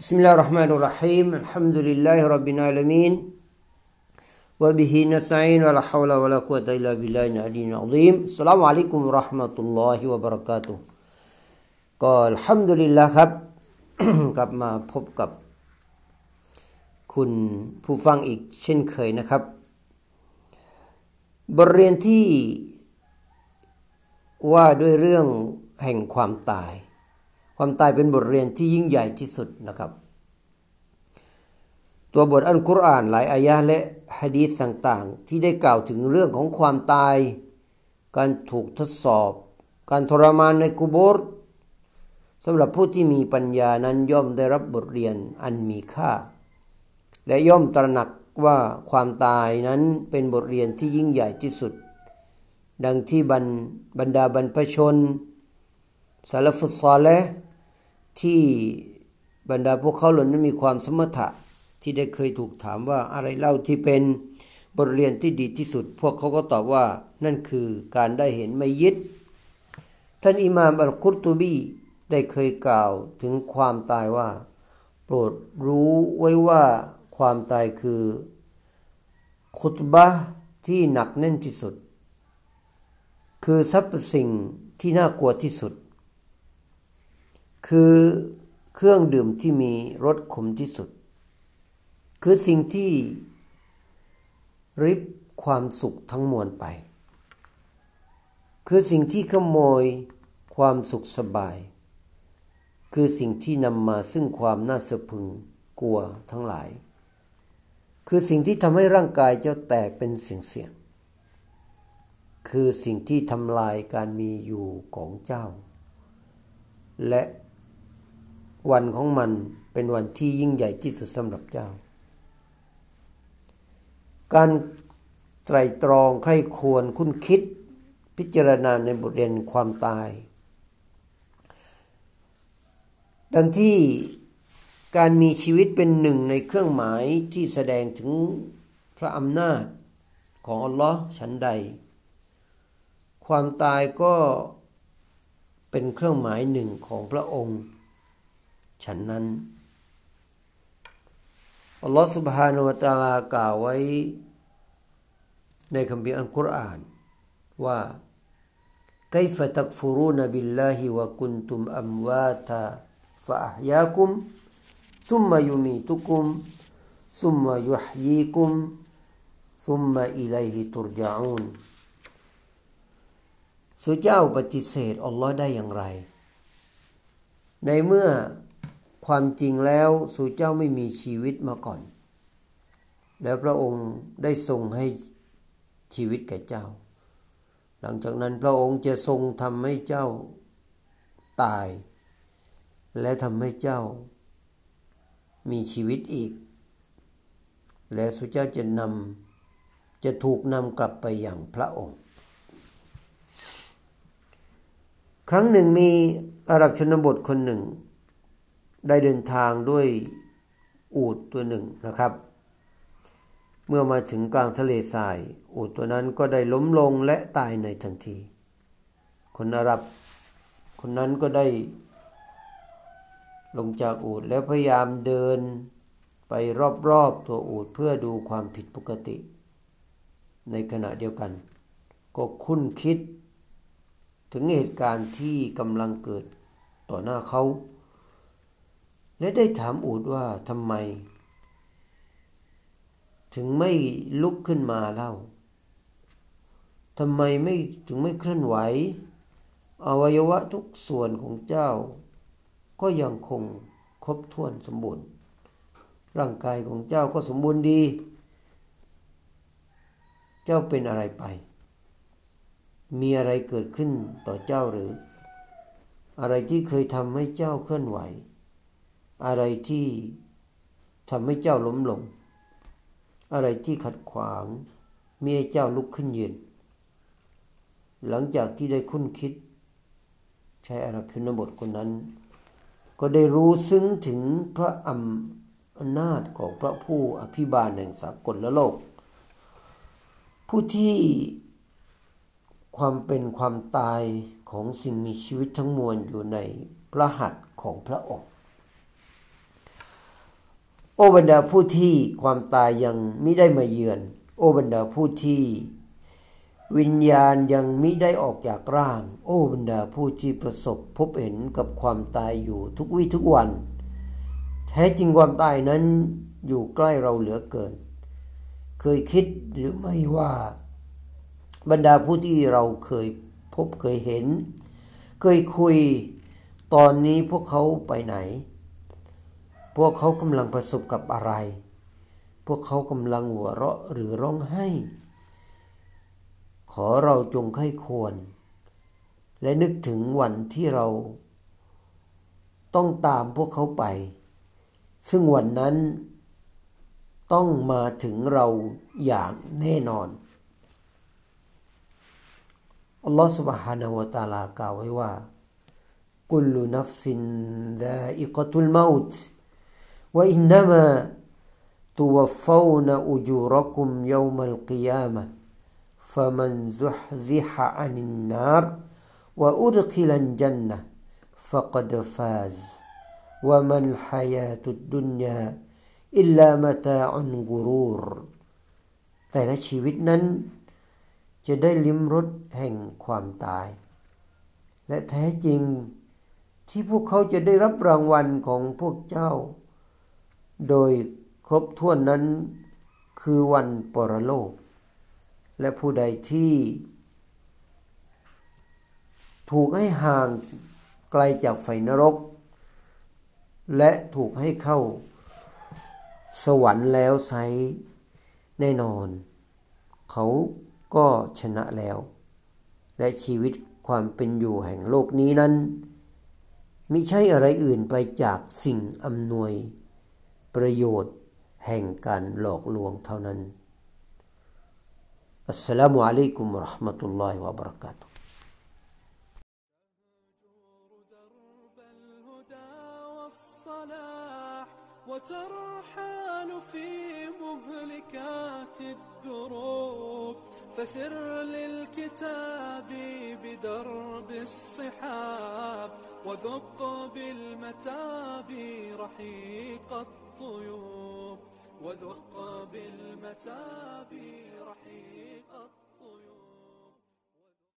بسم الله الرحمن الرحيم الحمد لله رب العالمين وبه نستعين ولا حول ولا قوة إلا بالله العلي العظيم السلام عليكم ورحمة الله وبركاته ก็อัลฮัมดุลิลละครับ กลับมาพบกับ คุณผู้ฟังอีกเช่นเคยนะครับ บทเรียนที่ว่าด้วยเรื่องแห่งความตาย ความตายเป็นบทเรียนที่ยิ่งใหญ่ที่สุดนะครับ ตัวบทอัลกุรอานหลายอายะและฮะดีษต่างๆ ที่ได้กล่าวถึงเรื่องของความตาย การถูกทดสอบ การทรมานในกุโบรสำหรับผู้ที่มีปัญญานั้นย่อมได้รับบทเรียนอันมีค่า และย่อมตระหนักว่าความตายนั้นเป็นบทเรียนที่ยิ่งใหญ่ที่สุด ดังที่บรรบรรดาบรรพชนสารฟุตซอลและ ที่บรรดาพวกเขาเหล่านั้นมีความสมถะที่ได้เคยถูกถามว่าอะไรเล่าที่เป็นบทเรียนที่ดีที่สุด พวกเขาก็ตอบว่านั่นคือการได้เห็นไม่ยิดท่านอิมามอัลกุรตุบีได้เคยกล่าวถึงความตายว่า โปรดรู้ไว้ว่าความตายคือคุตบะที่หนักแน่นที่สุด คือทรัพย์สิ่งที่น่ากลัวที่สุด คือเครื่องดื่มที่มีรสขมที่สุด คือสิ่งที่ริบความสุขทั้งมวลไป คือสิ่งที่ขโมยความสุขสบาย คือสิ่งที่นำมาซึ่งความน่าสะพึงกลัวทั้งหลาย คือสิ่งที่ทำให้ร่างกายเจ้าแตกเป็นเสียงๆคือสิ่งที่ทำลายการมีอยู่ของเจ้า และ วันของมันเป็นวันที่ยิ่งใหญ่ที่สุดสำหรับเจ้า การไตรตรองใคร่ควรคุ้นคิดพิจารณาในบทเรียนความตาย ดังที่การมีชีวิตเป็นหนึ่งในเครื่องหมายที่แสดงถึงพระอำนาจของอัลลอฮ์ชั้นใด ความตายก็เป็นเครื่องหมายหนึ่งของพระองค์ ฉันนั้น อัลลอฮ์ سبحانه และ تعالى กล่าวไว้ ในคัมภีร์อัลกุรอาน ว่า كيف تكفرون بالله وكنتم أمواتا فأحياكم ثم يميتكم ثم يحييكم ثم إليه ترجعون สุเจ้าปฏิเสธอัลลอฮ์ได้อย่างไร ในเมื่อ ความจริงแล้วสู่เจ้าไม่มีชีวิตมาก่อน แล้วพระองค์ได้ทรงให้ชีวิตแก่เจ้า หลังจากนั้นพระองค์จะทรงทำให้เจ้าตาย และทำให้เจ้า มีชีวิตอีก และสุเจ้าจะนำจะถูกนำกลับไปอย่างพระองค์ ครั้งหนึ่งมีอาหรับชนบทคนหนึ่ง ได้เดินทางด้วยอูดตัวหนึ่งนะครับ เมื่อมาถึงกลางทะเลทราย อูดตัวนั้นก็ได้ล้มลงและตายในทันที คนอาหรับ คนนั้นก็ได้ ลงจากอูดแล้วพยายามเดินไปรอบๆตัวอูดเพื่อดูความผิดปกติ ในขณะเดียวกัน ก็คุ้นคิด ถึงเหตุการณ์ที่กำลังเกิดต่อหน้าเขา และได้ถามอูดว่าทำไม ถึงไม่ลุกขึ้นมาเล่าทำไมไม่ถึงไม่เคลื่อนไหว อวัยวะทุกส่วนของเจ้า ก็ยังคงครบถ้วนสมบูรณ์ ร่างกายของเจ้าก็สมบูรณ์ดี เจ้าเป็นอะไรไป มีอะไรเกิดขึ้นต่อเจ้าหรือ อะไรที่เคยทำให้เจ้าเคลื่อนไหว อะไรที่ทำให้เจ้าล้มลง อะไรที่ขัดขวางมีให้เจ้าลุกขึ้นยืน หลังจากที่ได้คุ้นคิด ใช้อารักชุนบทคนนั้น ก็ได้รู้ซึ้งถึงพระอำนาจของพระผู้อภิบาลแห่งสากลและโลก ผู้ที่ความเป็นความตายของสิ่งมีชีวิตทั้งมวลอยู่ในพระหัตถ์ของพระองค์ โอบรรดาผู้ที่ความตายยังมิได้มาเยือน โอบรรดาผู้ที่ วิญญาณยังมิได้ออกจากร่าง โอ้บรรดาผู้ที่ประสบพบเห็นกับความตายอยู่ทุกวี่ทุกวัน แท้จริงความตายนั้นอยู่ใกล้เราเหลือเกิน เคยคิดหรือไม่ว่า บรรดาผู้ที่เราเคยพบเคยเห็น เคยคุยตอนนี้พวกเขาไปไหน พวกเขากำลังประสบกับอะไร พวกเขากำลังหัวเราะหรือร้องไห้ ขอเราจงไข้ควร และนึกถึงวันที่เรา ต้องตามพวกเขาไป ซึ่งวันนั้นต้องมาถึงเราอย่างแน่นอน อัลลอฮฺ سبحانه และ تعالى กล่าวไว้ว่า กุลนัฟ ซินดาอิกตุลมาอุตวะอินนามาตุวฟาวนะอุจูรกุมยามัลกิยามะ فمن زحزح عن النار وأدخل الجنة فقد فاز وما الحياة الدنيا إلا متاع غرور แต่ละชีวิตนั้น จะได้ลิ้มรสแห่งความตาย และแท้จริงที่พวกเขาจะได้รับรางวัลของพวกเจ้า โดยครบถ้วนนั้นคือวันปรโลก และผู้ใดที่ ถูกให้ห่างไกลจากไฟนรก และถูกให้เข้าสวรรค์แล้วไซแน่นอน เขาก็ชนะแล้ว และชีวิตความเป็นอยู่แห่งโลกนี้นั้น มิใช่อะไรอื่นไปจากสิ่งอำนวย ประโยชน์แห่งการหลอกลวงเท่านั้น อัสสลามุอะลัยกุมวะราะห์มะตุลลอฮิวะบะเราะกาตุฮ์ وترحال في مهلكات الدروب فسر للكتاب بدرب الصحاب وذق بالمتاب رحيق الطيوب وذق بالمتاب رحيق الطيوب